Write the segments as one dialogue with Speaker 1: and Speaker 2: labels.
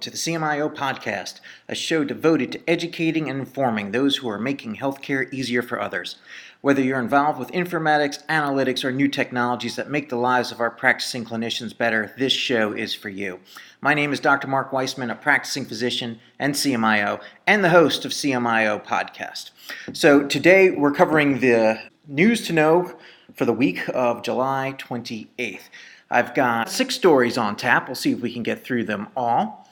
Speaker 1: to the CMIO podcast, a show devoted to educating and informing those who are making healthcare easier for others. Whether you're involved with informatics, analytics, or new technologies that make the lives of our practicing clinicians better, this show is for you. My name is Dr. Mark Weissman, a practicing physician and CMIO, and the host of CMIO podcast. So today we're covering the news to know for the week of July 28th. I've got six stories on tap. We'll see if we can get through them all.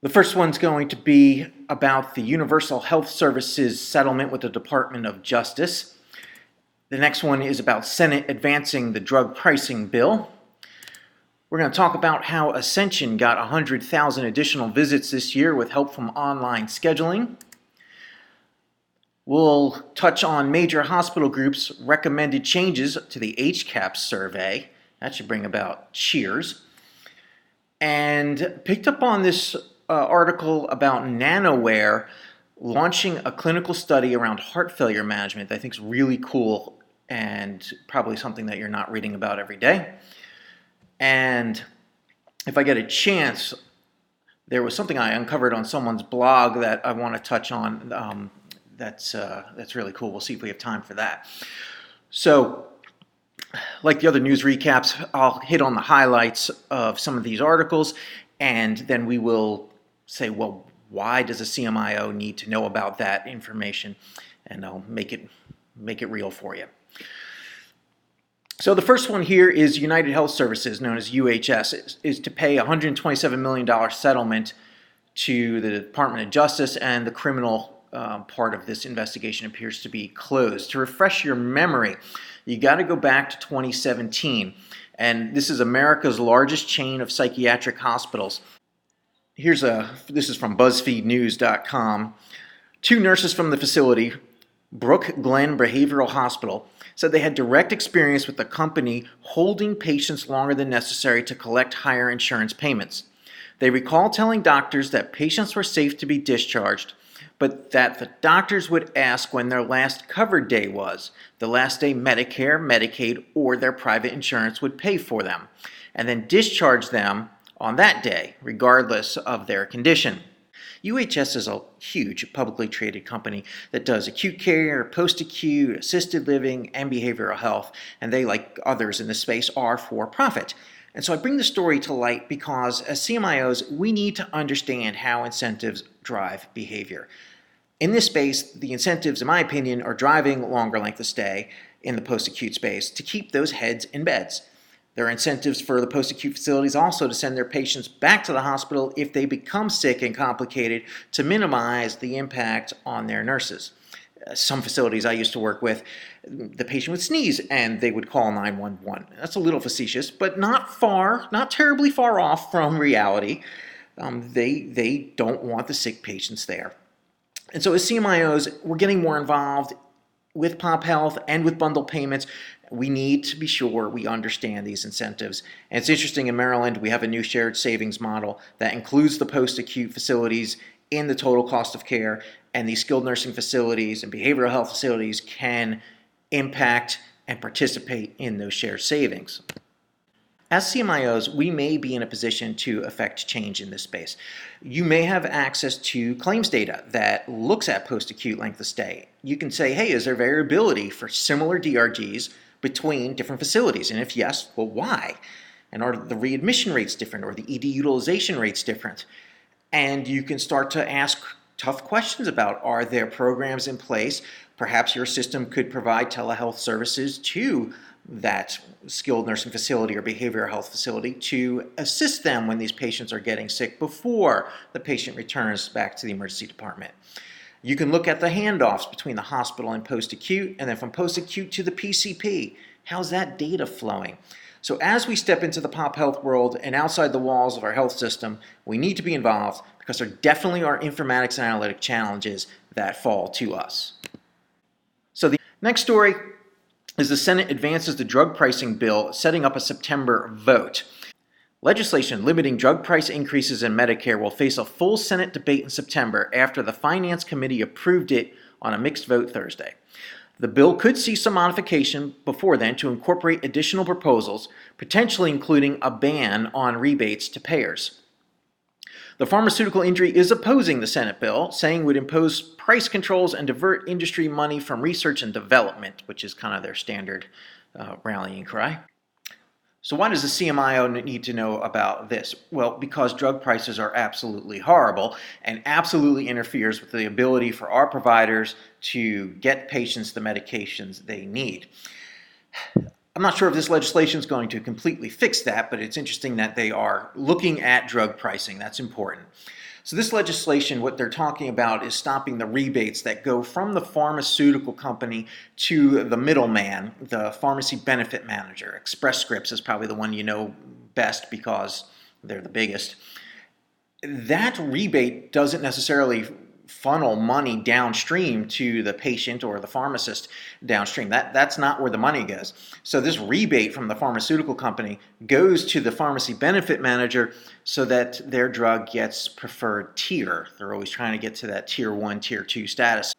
Speaker 1: The first one's going to be about the Universal Health Services settlement with the Department of Justice. The next one is about Senate advancing the drug pricing bill. We're going to talk about how Ascension got 100,000 additional visits this year with help from online scheduling. We'll touch on major hospital groups' recommended changes to the HCAHPS survey. That should bring about cheers. And picked up on this uh, article about Nanowear launching a clinical study around heart failure management that I think is really cool and probably something that you're not reading about every day. And if I get a chance, there was something I uncovered on someone's blog that I want to touch on. Um, that's uh, that's really cool. We'll see if we have time for that. So like the other news recaps, I'll hit on the highlights of some of these articles, and then we will say, well, why does a CMIO need to know about that information? And I'll make it make it real for you. So the first one here is United Health Services, known as UHS, is, is to pay $127 million settlement to the Department of Justice, and the criminal uh, part of this investigation appears to be closed. To refresh your memory, you got to go back to 2017. And this is America's largest chain of psychiatric hospitals. Here's a this is from BuzzFeedNews.com. Two nurses from the facility, Brooke Glen Behavioral Hospital, said they had direct experience with the company holding patients longer than necessary to collect higher insurance payments. They recall telling doctors that patients were safe to be discharged but that the doctors would ask when their last covered day was, the last day Medicare, Medicaid, or their private insurance would pay for them, and then discharge them on that day, regardless of their condition. UHS is a huge publicly traded company that does acute care, post acute, assisted living, and behavioral health, and they, like others in this space, are for profit. And so I bring the story to light because as CMIOs, we need to understand how incentives drive behavior. In this space, the incentives, in my opinion, are driving longer length of stay in the post acute space to keep those heads in beds. There are incentives for the post acute facilities also to send their patients back to the hospital if they become sick and complicated to minimize the impact on their nurses. Uh, some facilities I used to work with, the patient would sneeze and they would call 911. That's a little facetious, but not far, not terribly far off from reality. Um, they, they don't want the sick patients there. And so as CMIOs, we're getting more involved with Pop Health and with bundle payments. We need to be sure we understand these incentives. And it's interesting in Maryland, we have a new shared savings model that includes the post acute facilities in the total cost of care, and these skilled nursing facilities and behavioral health facilities can impact and participate in those shared savings. As CMIOs, we may be in a position to affect change in this space. You may have access to claims data that looks at post acute length of stay. You can say, hey, is there variability for similar DRGs between different facilities? And if yes, well, why? And are the readmission rates different or the ED utilization rates different? And you can start to ask tough questions about are there programs in place? Perhaps your system could provide telehealth services to that skilled nursing facility or behavioral health facility to assist them when these patients are getting sick before the patient returns back to the emergency department. You can look at the handoffs between the hospital and post acute, and then from post acute to the PCP. How's that data flowing? So, as we step into the pop health world and outside the walls of our health system, we need to be involved because there definitely are informatics and analytic challenges that fall to us. So, the next story is the Senate advances the drug pricing bill, setting up a September vote. Legislation limiting drug price increases in Medicare will face a full Senate debate in September after the Finance Committee approved it on a mixed vote Thursday. The bill could see some modification before then to incorporate additional proposals, potentially including a ban on rebates to payers. The pharmaceutical industry is opposing the Senate bill, saying it would impose price controls and divert industry money from research and development, which is kind of their standard uh, rallying cry. So, why does the CMIO need to know about this? Well, because drug prices are absolutely horrible and absolutely interferes with the ability for our providers to get patients the medications they need. I'm not sure if this legislation is going to completely fix that, but it's interesting that they are looking at drug pricing. That's important. So, this legislation, what they're talking about is stopping the rebates that go from the pharmaceutical company to the middleman, the pharmacy benefit manager. Express Scripts is probably the one you know best because they're the biggest. That rebate doesn't necessarily funnel money downstream to the patient or the pharmacist downstream. That that's not where the money goes. So this rebate from the pharmaceutical company goes to the pharmacy benefit manager so that their drug gets preferred tier. They're always trying to get to that tier 1, tier 2 status.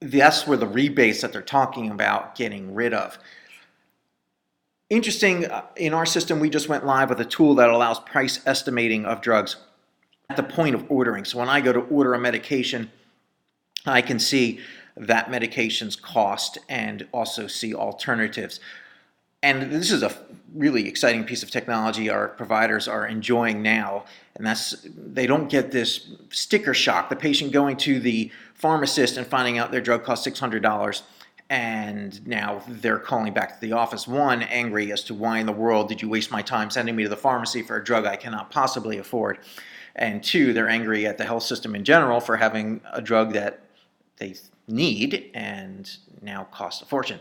Speaker 1: That's where the rebates that they're talking about getting rid of. Interesting, uh, in our system, we just went live with a tool that allows price estimating of drugs the point of ordering. So when I go to order a medication, I can see that medication's cost and also see alternatives. And this is a really exciting piece of technology our providers are enjoying now. And that's they don't get this sticker shock, the patient going to the pharmacist and finding out their drug costs $600 and now they're calling back to the office one angry as to why in the world did you waste my time sending me to the pharmacy for a drug i cannot possibly afford and two, they're angry at the health system in general for having a drug that they need and now costs a fortune.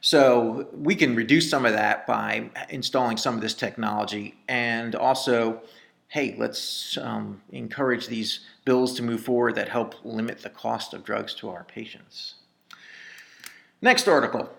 Speaker 1: So we can reduce some of that by installing some of this technology and also, hey, let's um, encourage these bills to move forward that help limit the cost of drugs to our patients. Next article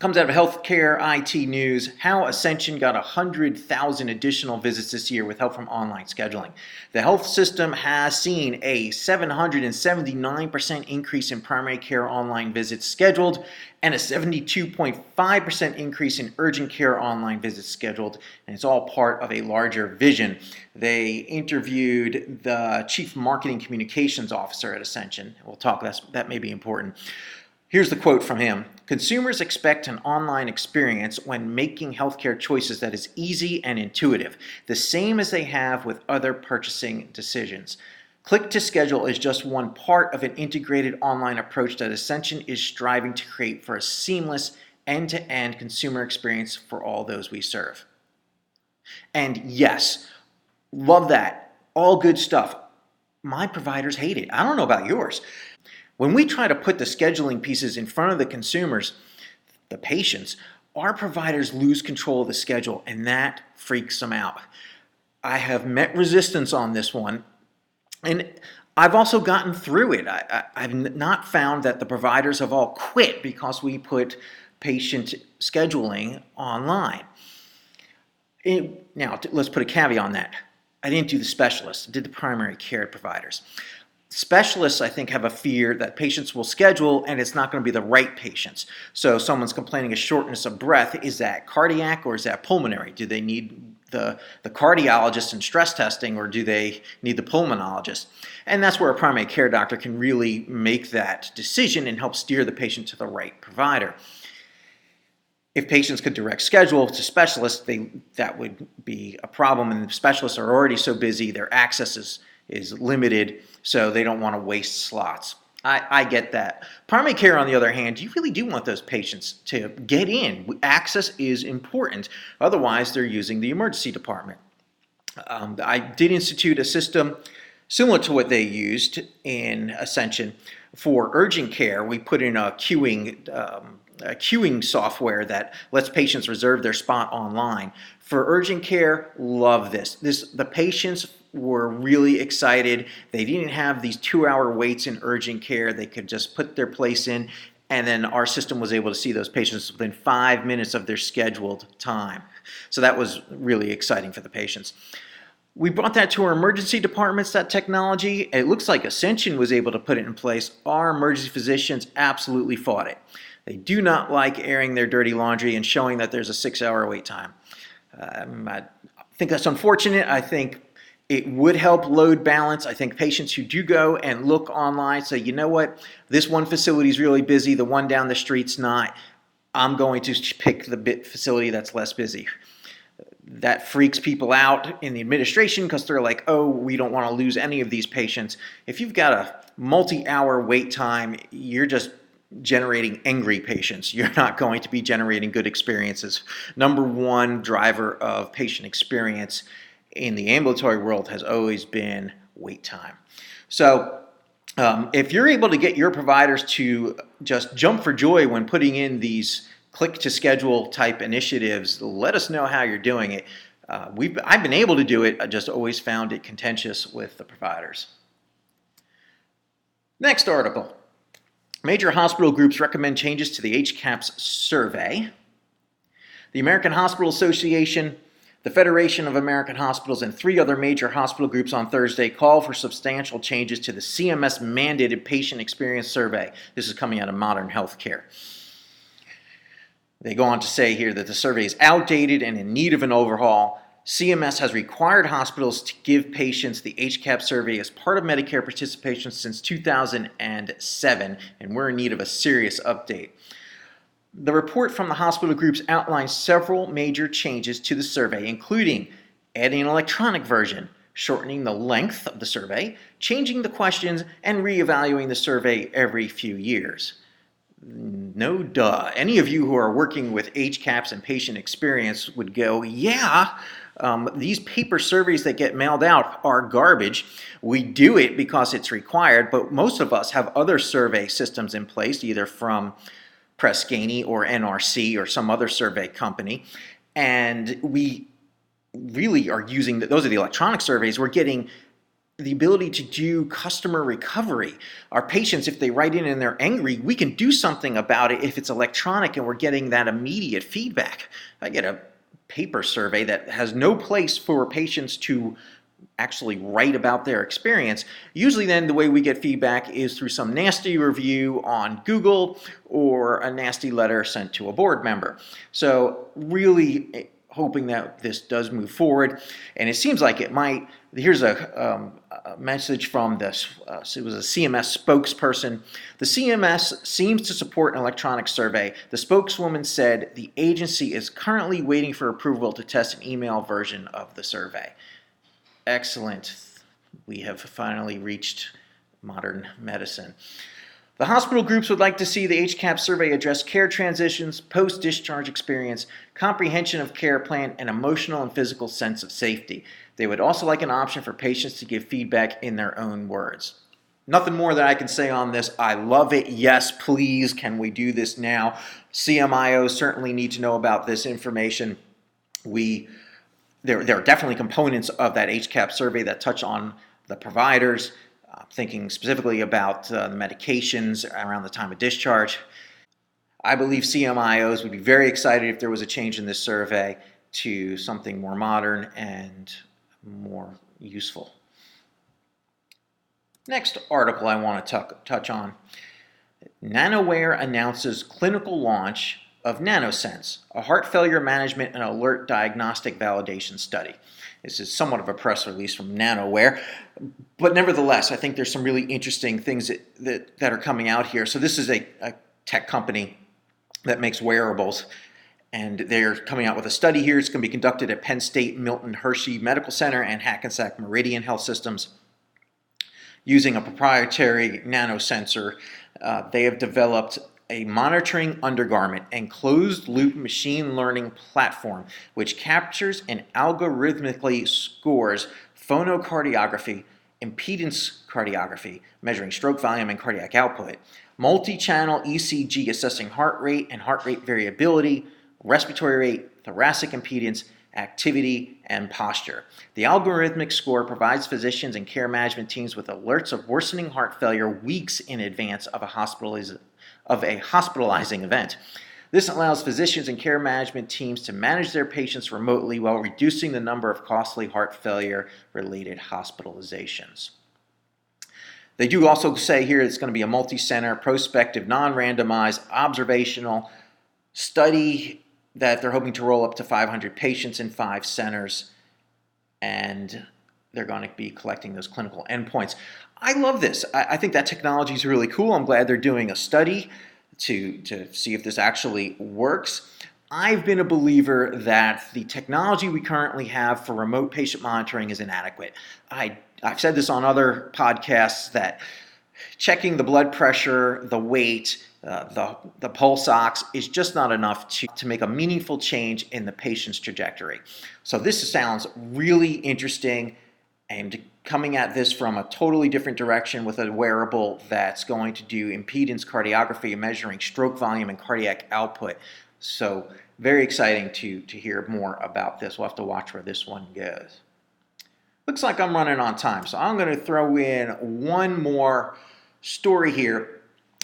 Speaker 1: Comes out of healthcare IT news how Ascension got 100,000 additional visits this year with help from online scheduling. The health system has seen a 779% increase in primary care online visits scheduled and a 72.5% increase in urgent care online visits scheduled. And it's all part of a larger vision. They interviewed the chief marketing communications officer at Ascension. We'll talk, that's, that may be important. Here's the quote from him Consumers expect an online experience when making healthcare choices that is easy and intuitive, the same as they have with other purchasing decisions. Click to schedule is just one part of an integrated online approach that Ascension is striving to create for a seamless end to end consumer experience for all those we serve. And yes, love that. All good stuff. My providers hate it. I don't know about yours. When we try to put the scheduling pieces in front of the consumers, the patients, our providers lose control of the schedule and that freaks them out. I have met resistance on this one and I've also gotten through it. I, have not found that the providers have all quit because we put patient scheduling online. It, now, let's put a caveat on that. I didn't do the specialists, I did the primary care providers specialists, I think, have a fear that patients will schedule and it's not going to be the right patients. So, someone's complaining of shortness of breath. Is that cardiac or is that pulmonary? Do they need the, the cardiologist and stress testing or do they need the pulmonologist? And that's where a primary care doctor can really make that decision and help steer the patient to the right provider. If patients could direct schedule to specialists, they, that would be a problem. And specialists are already so busy, their access is, is limited so they don't want to waste slots. I, I, get that. Primary care, on the other hand, you really do want those patients to get in. Access is important. Otherwise, they're using the emergency department. Um, I did institute a system similar to what they used in Ascension for urgent care. We put in a queuing. Um, a queuing software that lets patients reserve their spot online. For urgent care, love this. This the patients were really excited. They didn't have these two hour waits in urgent care. They could just put their place in, and then our system was able to see those patients within five minutes of their scheduled time. So that was really exciting for the patients. We brought that to our emergency departments, that technology. It looks like Ascension was able to put it in place. Our emergency physicians absolutely fought it. They do not like airing their dirty laundry and showing that there's a six hour wait time. Um, I think that's unfortunate. I think it would help load balance. I think patients who do go and look online say, you know what, this one facility is really busy, the one down the street's not. I'm going to pick the bit facility that's less busy. That freaks people out in the administration because they're like, oh, we don't want to lose any of these patients. If you've got a multi hour wait time, you're just generating angry patients. You're not going to be generating good experiences. Number one driver of patient experience in the ambulatory world has always been wait time. So, um, if you're able to get your providers to just jump for joy when putting in these click to schedule type initiatives, let us know how you're doing it. Uh, we've, I've been able to do it, I just always found it contentious with the providers. Next article Major hospital groups recommend changes to the HCAHPS survey. The American Hospital Association the Federation of American Hospitals and three other major hospital groups on Thursday call for substantial changes to the CMS mandated patient experience survey. This is coming out of Modern Healthcare. They go on to say here that the survey is outdated and in need of an overhaul. CMS has required hospitals to give patients the HCAHPS survey as part of Medicare participation since 2007, and we're in need of a serious update. The report from the hospital groups outlines several major changes to the survey, including adding an electronic version, shortening the length of the survey, changing the questions, and reevaluating the survey every few years. No duh. Any of you who are working with HCAHPS and patient experience would go, yeah, um, these paper surveys that get mailed out are garbage. We do it because it's required, but most of us have other survey systems in place, either from Press Ganey or NRC or some other survey company. And we really are using, the, those are the electronic surveys, we're getting the ability to do customer recovery. Our patients, if they write in and they're angry, we can do something about it if it's electronic and we're getting that immediate feedback. I get a paper survey that has no place for patients to actually write about their experience. Usually, then, the way we get feedback is through some nasty review on Google or a nasty letter sent to a board member. So, really eh, hoping that this does move forward, and it seems like it might. Here's a, um, a message from this. Uh, it was a CMS spokesperson. The CMS seems to support an electronic survey. The spokeswoman said the agency is currently waiting for approval to test an email version of the survey. Excellent. We have finally reached modern medicine. The hospital groups would like to see the HCAHPS survey address care transitions, post discharge experience, comprehension of care plan, and emotional and physical sense of safety. They would also like an option for patients to give feedback in their own words. Nothing more that I can say on this. I love it. Yes, please, can we do this now? CMIOs certainly need to know about this information. We there, there are definitely components of that HCAHPS survey that touch on the providers, uh, thinking specifically about uh, the medications around the time of discharge. I believe CMIOs would be very excited if there was a change in this survey to something more modern and more useful. Next article I want to touch on Nanowear announces clinical launch of NanoSense, a heart failure management and alert diagnostic validation study. This is somewhat of a press release from Nanowear, but nevertheless, I think there's some really interesting things that, that, that are coming out here. So, this is a, a tech company that makes wearables, and they're coming out with a study here. It's going to be conducted at Penn State Milton Hershey Medical Center and Hackensack Meridian Health Systems using a proprietary nanosensor. Uh, they have developed a monitoring undergarment and closed loop machine learning platform which captures and algorithmically scores phonocardiography, impedance cardiography, measuring stroke volume and cardiac output, multi channel ECG assessing heart rate and heart rate variability, respiratory rate, thoracic impedance, activity, and posture. The algorithmic score provides physicians and care management teams with alerts of worsening heart failure weeks in advance of a hospitalization of a hospitalizing event. This allows physicians and care management teams to manage their patients remotely while reducing the number of costly heart failure related hospitalizations. They do also say here it's going to be a multi center, prospective, non randomized, observational study that they're hoping to roll up to 500 patients in five centers. And they're going to be collecting those clinical endpoints. I love this. I, I think that technology is really cool. I'm glad they're doing a study to, to see if this actually works. I've been a believer that the technology we currently have for remote patient monitoring is inadequate. I, I've said this on other podcasts that checking the blood pressure, the weight, uh, the, the pulse ox is just not enough to, to make a meaningful change in the patient's trajectory. So, this sounds really interesting and coming at this from a totally different direction with a wearable that's going to do impedance cardiography and measuring stroke volume and cardiac output. So, very exciting to, to hear more about this. We'll have to watch where this one goes. Looks like I'm running on time, so I'm going to throw in one more story here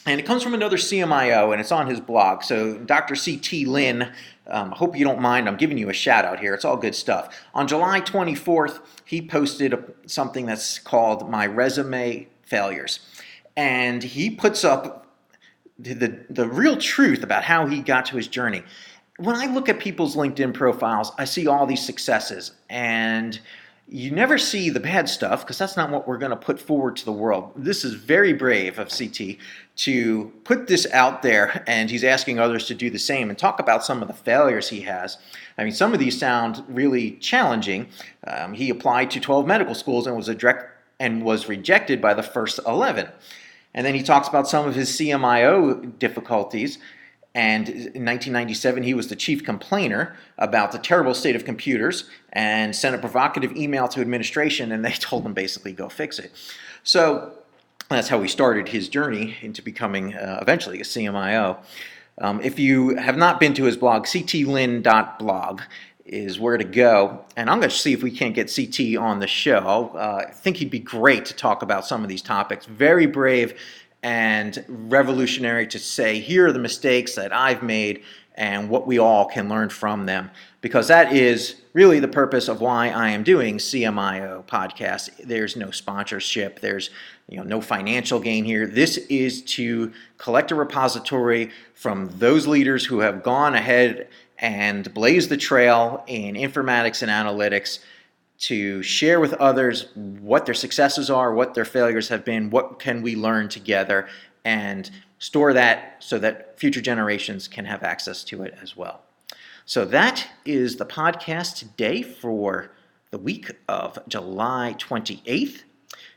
Speaker 1: and it comes from another CMIO, and it's on his blog. So, Dr. C.T. Lin, um, I hope you don't mind. I'm giving you a shout out here. It's all good stuff. On July 24th, he posted a, something that's called My Resume Failures. And he puts up the, the, the real truth about how he got to his journey. When I look at people's LinkedIn profiles, I see all these successes. And you never see the bad stuff because that's not what we're going to put forward to the world. This is very brave of CT to put this out there, and he's asking others to do the same and talk about some of the failures he has. I mean, some of these sound really challenging. Um, he applied to 12 medical schools and was direct and was rejected by the first 11. And then he talks about some of his CMIO difficulties and in 1997, he was the chief complainer about the terrible state of computers and sent a provocative email to administration, and they told him basically go fix it. So that's how he started his journey into becoming uh, eventually a CMIO. Um, if you have not been to his blog, ctlin.blog is where to go. And I'm going to see if we can't get CT on the show. Uh, I think he'd be great to talk about some of these topics. Very brave and revolutionary to say, here are the mistakes that I've made and what we all can learn from them. Because that is really the purpose of why I am doing CMIO podcast. There's no sponsorship, there's you know, no financial gain here. This is to collect a repository from those leaders who have gone ahead and blazed the trail in informatics and analytics to share with others what their successes are, what their failures have been, what can we learn together, and store that so that future generations can have access to it as well. So that is the podcast today for the week of July 28th.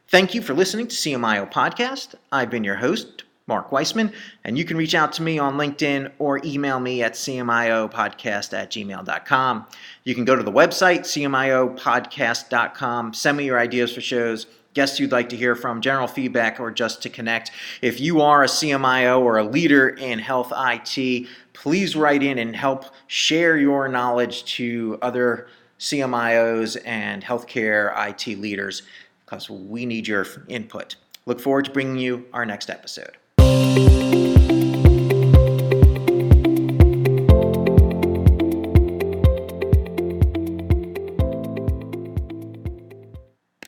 Speaker 1: Thank you for listening to CMIO Podcast. I've been your host, Mark Weissman, and you can reach out to me on LinkedIn or email me at cmiopodcast at gmail.com. You can go to the website, cmiopodcast.com, send me your ideas for shows, guests you'd like to hear from, general feedback, or just to connect. If you are a CMIO or a leader in health IT, please write in and help share your knowledge to other CMIOs and healthcare IT leaders because we need your input. Look forward to bringing you our next episode.